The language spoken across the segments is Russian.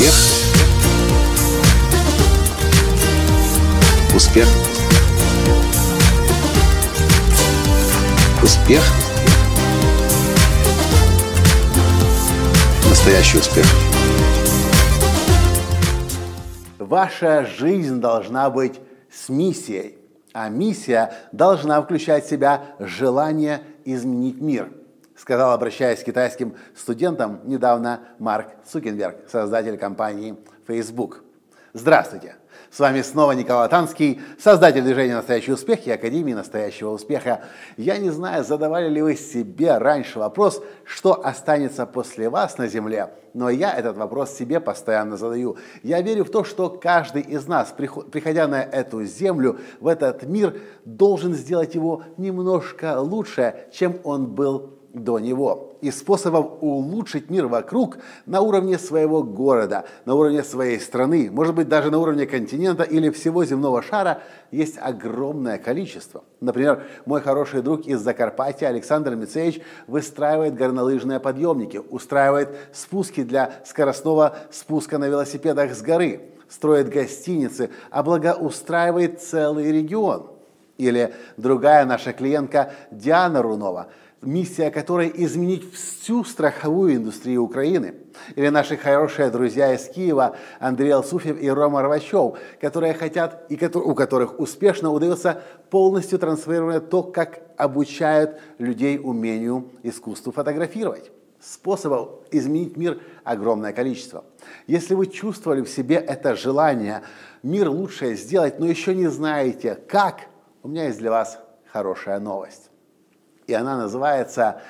Успех. Успех. Успех. Настоящий успех. Ваша жизнь должна быть с миссией, а миссия должна включать в себя желание изменить мир, сказал, обращаясь к китайским студентам недавно Марк Цукенберг, создатель компании Facebook. Здравствуйте! С вами снова Николай Танский, создатель движения «Настоящий успех» и Академии «Настоящего успеха». Я не знаю, задавали ли вы себе раньше вопрос, что останется после вас на Земле, но я этот вопрос себе постоянно задаю. Я верю в то, что каждый из нас, приходя на эту Землю, в этот мир, должен сделать его немножко лучше, чем он был до него и способов улучшить мир вокруг на уровне своего города, на уровне своей страны, может быть даже на уровне континента или всего земного шара есть огромное количество. Например, мой хороший друг из Закарпатья Александр Мицеевич выстраивает горнолыжные подъемники, устраивает спуски для скоростного спуска на велосипедах с горы, строит гостиницы, а благоустраивает целый регион. Или другая наша клиентка Диана Рунова – миссия которой изменить всю страховую индустрию Украины. Или наши хорошие друзья из Киева Андрей Алсуфьев и Рома Рвачев, которые хотят и у которых успешно удается полностью трансформировать то, как обучают людей умению искусству фотографировать. Способов изменить мир огромное количество. Если вы чувствовали в себе это желание мир лучше сделать, но еще не знаете как, у меня есть для вас хорошая новость и она называется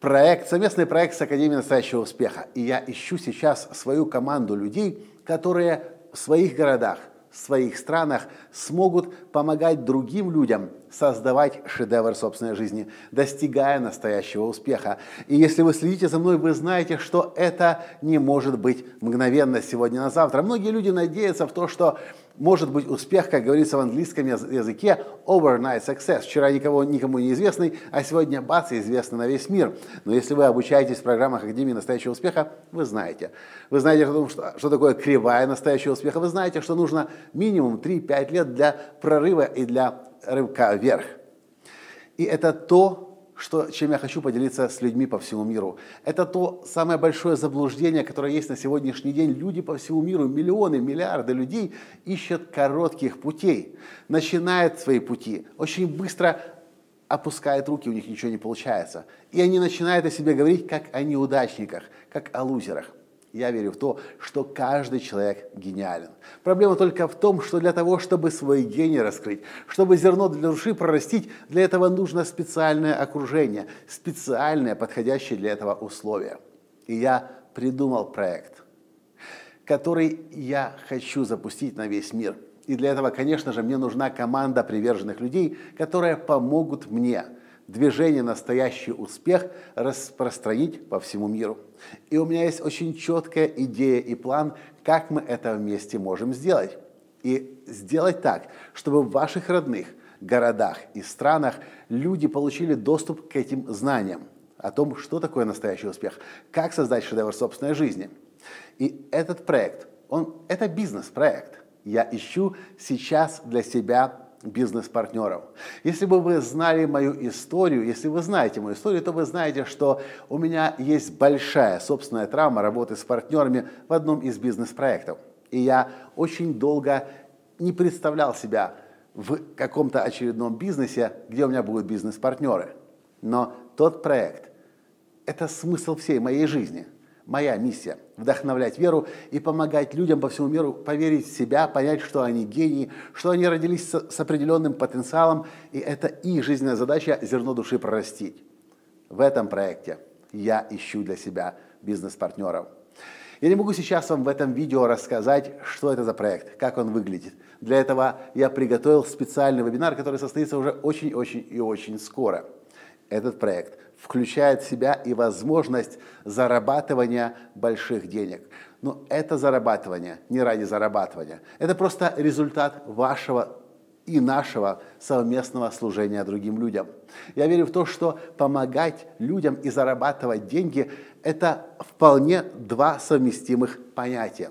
проект, совместный проект с Академией настоящего успеха. И я ищу сейчас свою команду людей, которые в своих городах, в своих странах смогут помогать другим людям создавать шедевр собственной жизни, достигая настоящего успеха. И если вы следите за мной, вы знаете, что это не может быть мгновенно сегодня на завтра. Многие люди надеются в то, что может быть успех, как говорится в английском языке, overnight success. Вчера никого, никому не известный, а сегодня бац, известный на весь мир. Но если вы обучаетесь в программах Академии настоящего успеха, вы знаете. Вы знаете, что, что такое кривая настоящего успеха. Вы знаете, что нужно минимум 3-5 лет для прорыва и для рывка вверх. И это то, что, чем я хочу поделиться с людьми по всему миру. Это то самое большое заблуждение, которое есть на сегодняшний день. Люди по всему миру, миллионы, миллиарды людей ищут коротких путей, начинают свои пути, очень быстро опускают руки, у них ничего не получается. И они начинают о себе говорить как о неудачниках, как о лузерах. Я верю в то, что каждый человек гениален. Проблема только в том, что для того, чтобы свой гений раскрыть, чтобы зерно для души прорастить, для этого нужно специальное окружение, специальное, подходящее для этого условия. И я придумал проект, который я хочу запустить на весь мир. И для этого, конечно же, мне нужна команда приверженных людей, которые помогут мне – движение «Настоящий успех» распространить по всему миру. И у меня есть очень четкая идея и план, как мы это вместе можем сделать. И сделать так, чтобы в ваших родных городах и странах люди получили доступ к этим знаниям о том, что такое настоящий успех, как создать шедевр собственной жизни. И этот проект, он, это бизнес-проект. Я ищу сейчас для себя бизнес-партнеров. Если бы вы знали мою историю, если вы знаете мою историю, то вы знаете, что у меня есть большая собственная травма работы с партнерами в одном из бизнес-проектов. И я очень долго не представлял себя в каком-то очередном бизнесе, где у меня будут бизнес-партнеры. Но тот проект – это смысл всей моей жизни – моя миссия – вдохновлять веру и помогать людям по всему миру поверить в себя, понять, что они гении, что они родились с, определенным потенциалом, и это их жизненная задача – зерно души прорастить. В этом проекте я ищу для себя бизнес-партнеров. Я не могу сейчас вам в этом видео рассказать, что это за проект, как он выглядит. Для этого я приготовил специальный вебинар, который состоится уже очень-очень и очень скоро. Этот проект включает в себя и возможность зарабатывания больших денег. Но это зарабатывание не ради зарабатывания. Это просто результат вашего и нашего совместного служения другим людям. Я верю в то, что помогать людям и зарабатывать деньги – это вполне два совместимых понятия.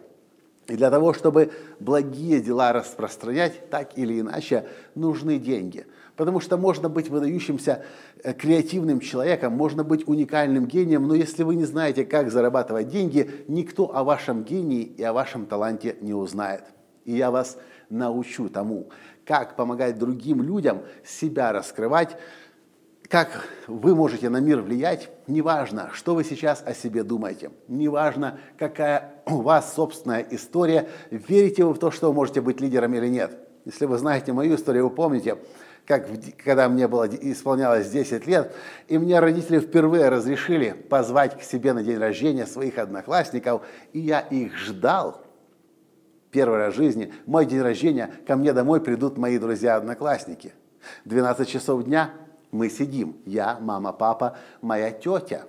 И для того, чтобы благие дела распространять, так или иначе, нужны деньги. Потому что можно быть выдающимся э, креативным человеком, можно быть уникальным гением, но если вы не знаете, как зарабатывать деньги, никто о вашем гении и о вашем таланте не узнает. И я вас научу тому, как помогать другим людям себя раскрывать, как вы можете на мир влиять, неважно, что вы сейчас о себе думаете, неважно, какая у вас собственная история, верите вы в то, что вы можете быть лидером или нет. Если вы знаете мою историю, вы помните, как когда мне было, исполнялось 10 лет, и мне родители впервые разрешили позвать к себе на день рождения своих одноклассников, и я их ждал. Первый раз в жизни, мой день рождения, ко мне домой придут мои друзья-одноклассники. 12 часов дня мы сидим, я, мама, папа, моя тетя.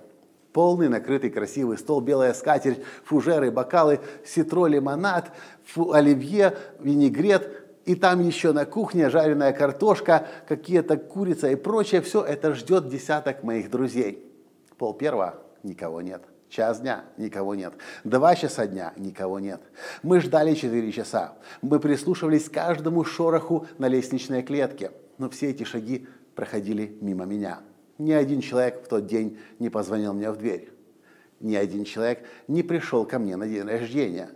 Полный накрытый красивый стол, белая скатерть, фужеры, бокалы, ситро, лимонад, фу, оливье, винегрет, и там еще на кухне жареная картошка, какие-то курица и прочее. Все это ждет десяток моих друзей. Пол первого никого нет. Час дня никого нет. Два часа дня никого нет. Мы ждали четыре часа. Мы прислушивались к каждому шороху на лестничной клетке. Но все эти шаги проходили мимо меня. Ни один человек в тот день не позвонил мне в дверь. Ни один человек не пришел ко мне на день рождения.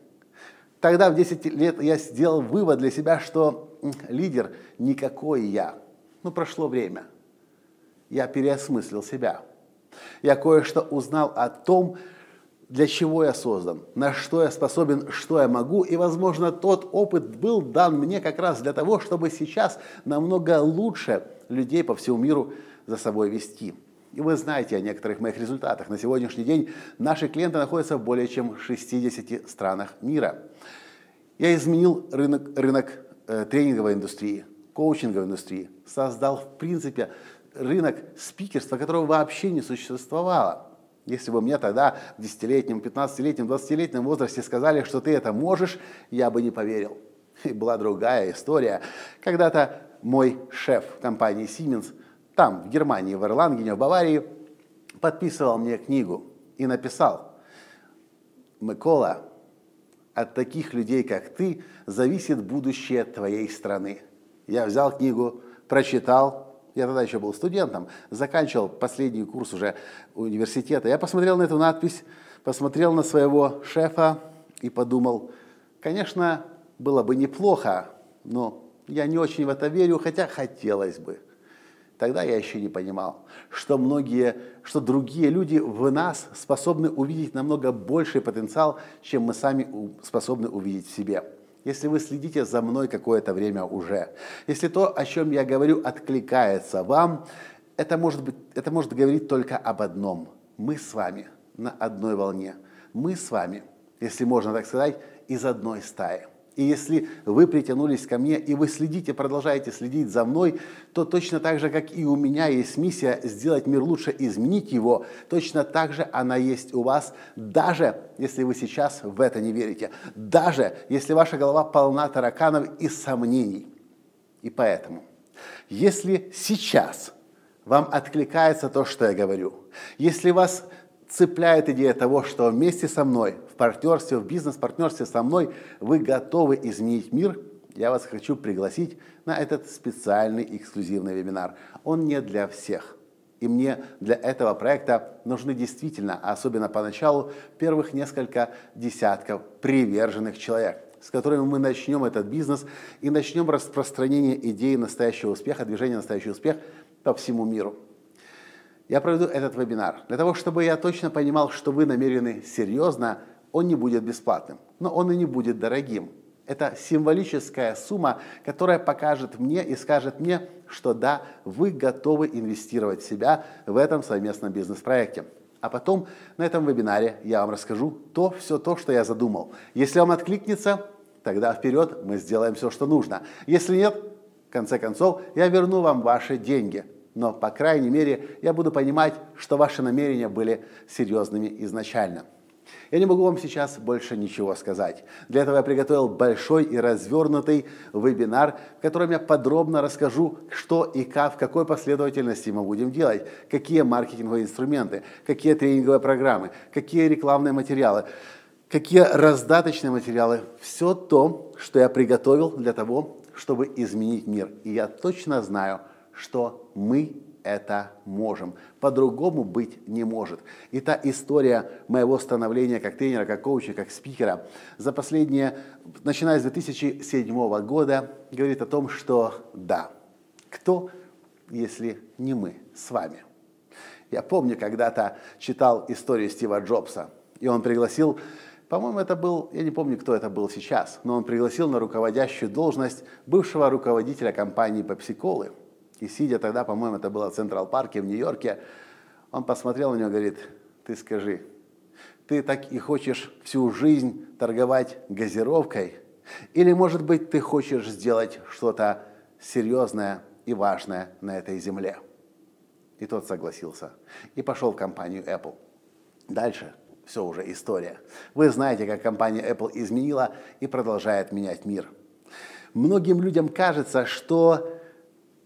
Тогда в 10 лет я сделал вывод для себя, что лидер никакой я. Но прошло время. Я переосмыслил себя. Я кое-что узнал о том, для чего я создан, на что я способен, что я могу. И, возможно, тот опыт был дан мне как раз для того, чтобы сейчас намного лучше людей по всему миру за собой вести. И вы знаете о некоторых моих результатах. На сегодняшний день наши клиенты находятся в более чем 60 странах мира. Я изменил рынок, рынок э, тренинговой индустрии, коучинговой индустрии, создал в принципе рынок спикерства, которого вообще не существовало. Если бы мне тогда в 10-летнем, 15-летнем, 20-летнем возрасте сказали, что ты это можешь, я бы не поверил. И была другая история. Когда-то мой шеф компании Siemens, там, в Германии, в Эрлангене, в Баварии, подписывал мне книгу и написал, Микола, от таких людей, как ты, зависит будущее твоей страны. Я взял книгу, прочитал, я тогда еще был студентом, заканчивал последний курс уже университета. Я посмотрел на эту надпись, посмотрел на своего шефа и подумал, конечно, было бы неплохо, но я не очень в это верю, хотя хотелось бы. Тогда я еще не понимал, что многие, что другие люди в нас способны увидеть намного больший потенциал, чем мы сами способны увидеть в себе. Если вы следите за мной какое-то время уже, если то, о чем я говорю, откликается вам, это может, быть, это может говорить только об одном. Мы с вами на одной волне. Мы с вами, если можно так сказать, из одной стаи. И если вы притянулись ко мне, и вы следите, продолжаете следить за мной, то точно так же, как и у меня есть миссия сделать мир лучше, изменить его, точно так же она есть у вас, даже если вы сейчас в это не верите, даже если ваша голова полна тараканов и сомнений. И поэтому, если сейчас вам откликается то, что я говорю, если вас цепляет идея того, что вместе со мной, в партнерстве, в бизнес-партнерстве со мной вы готовы изменить мир, я вас хочу пригласить на этот специальный эксклюзивный вебинар. Он не для всех. И мне для этого проекта нужны действительно, особенно поначалу, первых несколько десятков приверженных человек, с которыми мы начнем этот бизнес и начнем распространение идеи настоящего успеха, движения настоящий успех по всему миру я проведу этот вебинар. Для того, чтобы я точно понимал, что вы намерены серьезно, он не будет бесплатным, но он и не будет дорогим. Это символическая сумма, которая покажет мне и скажет мне, что да, вы готовы инвестировать себя в этом совместном бизнес-проекте. А потом на этом вебинаре я вам расскажу то, все то, что я задумал. Если вам откликнется, тогда вперед мы сделаем все, что нужно. Если нет, в конце концов, я верну вам ваши деньги но, по крайней мере, я буду понимать, что ваши намерения были серьезными изначально. Я не могу вам сейчас больше ничего сказать. Для этого я приготовил большой и развернутый вебинар, в котором я подробно расскажу, что и как, в какой последовательности мы будем делать, какие маркетинговые инструменты, какие тренинговые программы, какие рекламные материалы, какие раздаточные материалы. Все то, что я приготовил для того, чтобы изменить мир. И я точно знаю, что мы это можем. По-другому быть не может. И та история моего становления как тренера, как коуча, как спикера за последние, начиная с 2007 года, говорит о том, что да, кто, если не мы с вами. Я помню, когда-то читал историю Стива Джобса, и он пригласил по-моему, это был, я не помню, кто это был сейчас, но он пригласил на руководящую должность бывшего руководителя компании Pepsi-Cola. И сидя тогда, по-моему, это было в Централ Парке в Нью-Йорке, он посмотрел на него и говорит, ты скажи, ты так и хочешь всю жизнь торговать газировкой? Или, может быть, ты хочешь сделать что-то серьезное и важное на этой земле? И тот согласился и пошел в компанию Apple. Дальше все уже история. Вы знаете, как компания Apple изменила и продолжает менять мир. Многим людям кажется, что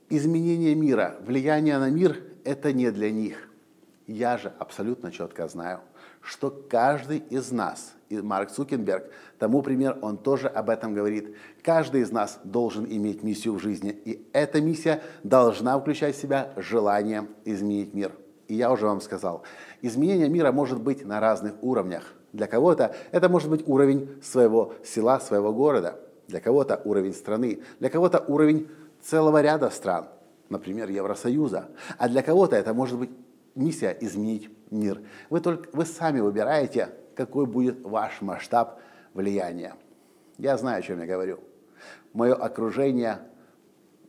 изменение мира, влияние на мир – это не для них. Я же абсолютно четко знаю, что каждый из нас, и Марк Цукенберг, тому пример, он тоже об этом говорит, каждый из нас должен иметь миссию в жизни, и эта миссия должна включать в себя желание изменить мир. И я уже вам сказал, изменение мира может быть на разных уровнях. Для кого-то это может быть уровень своего села, своего города, для кого-то уровень страны, для кого-то уровень целого ряда стран, например, Евросоюза. А для кого-то это может быть миссия изменить мир. Вы, только, вы сами выбираете, какой будет ваш масштаб влияния. Я знаю, о чем я говорю. Мое окружение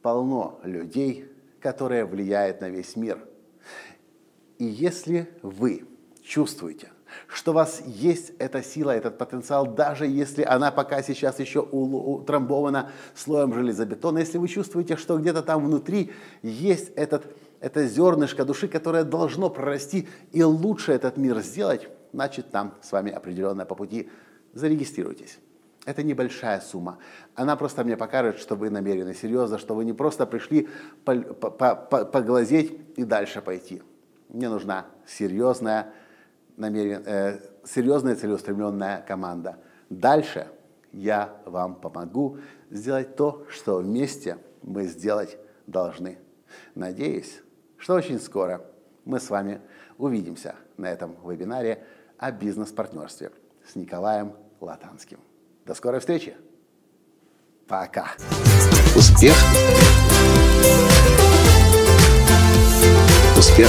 полно людей, которые влияют на весь мир. И если вы чувствуете, что у вас есть эта сила, этот потенциал, даже если она пока сейчас еще утрамбована слоем железобетона, если вы чувствуете, что где-то там внутри есть этот, это зернышко души, которое должно прорасти и лучше этот мир сделать, значит, там с вами определенное по пути. Зарегистрируйтесь. Это небольшая сумма. Она просто мне покажет, что вы намерены серьезно, что вы не просто пришли поглазеть и дальше пойти. Мне нужна серьезная намерен, э, серьезная целеустремленная команда. Дальше я вам помогу сделать то, что вместе мы сделать должны. Надеюсь, что очень скоро мы с вами увидимся на этом вебинаре о бизнес-партнерстве с Николаем Латанским. До скорой встречи. Пока. Успех. Успех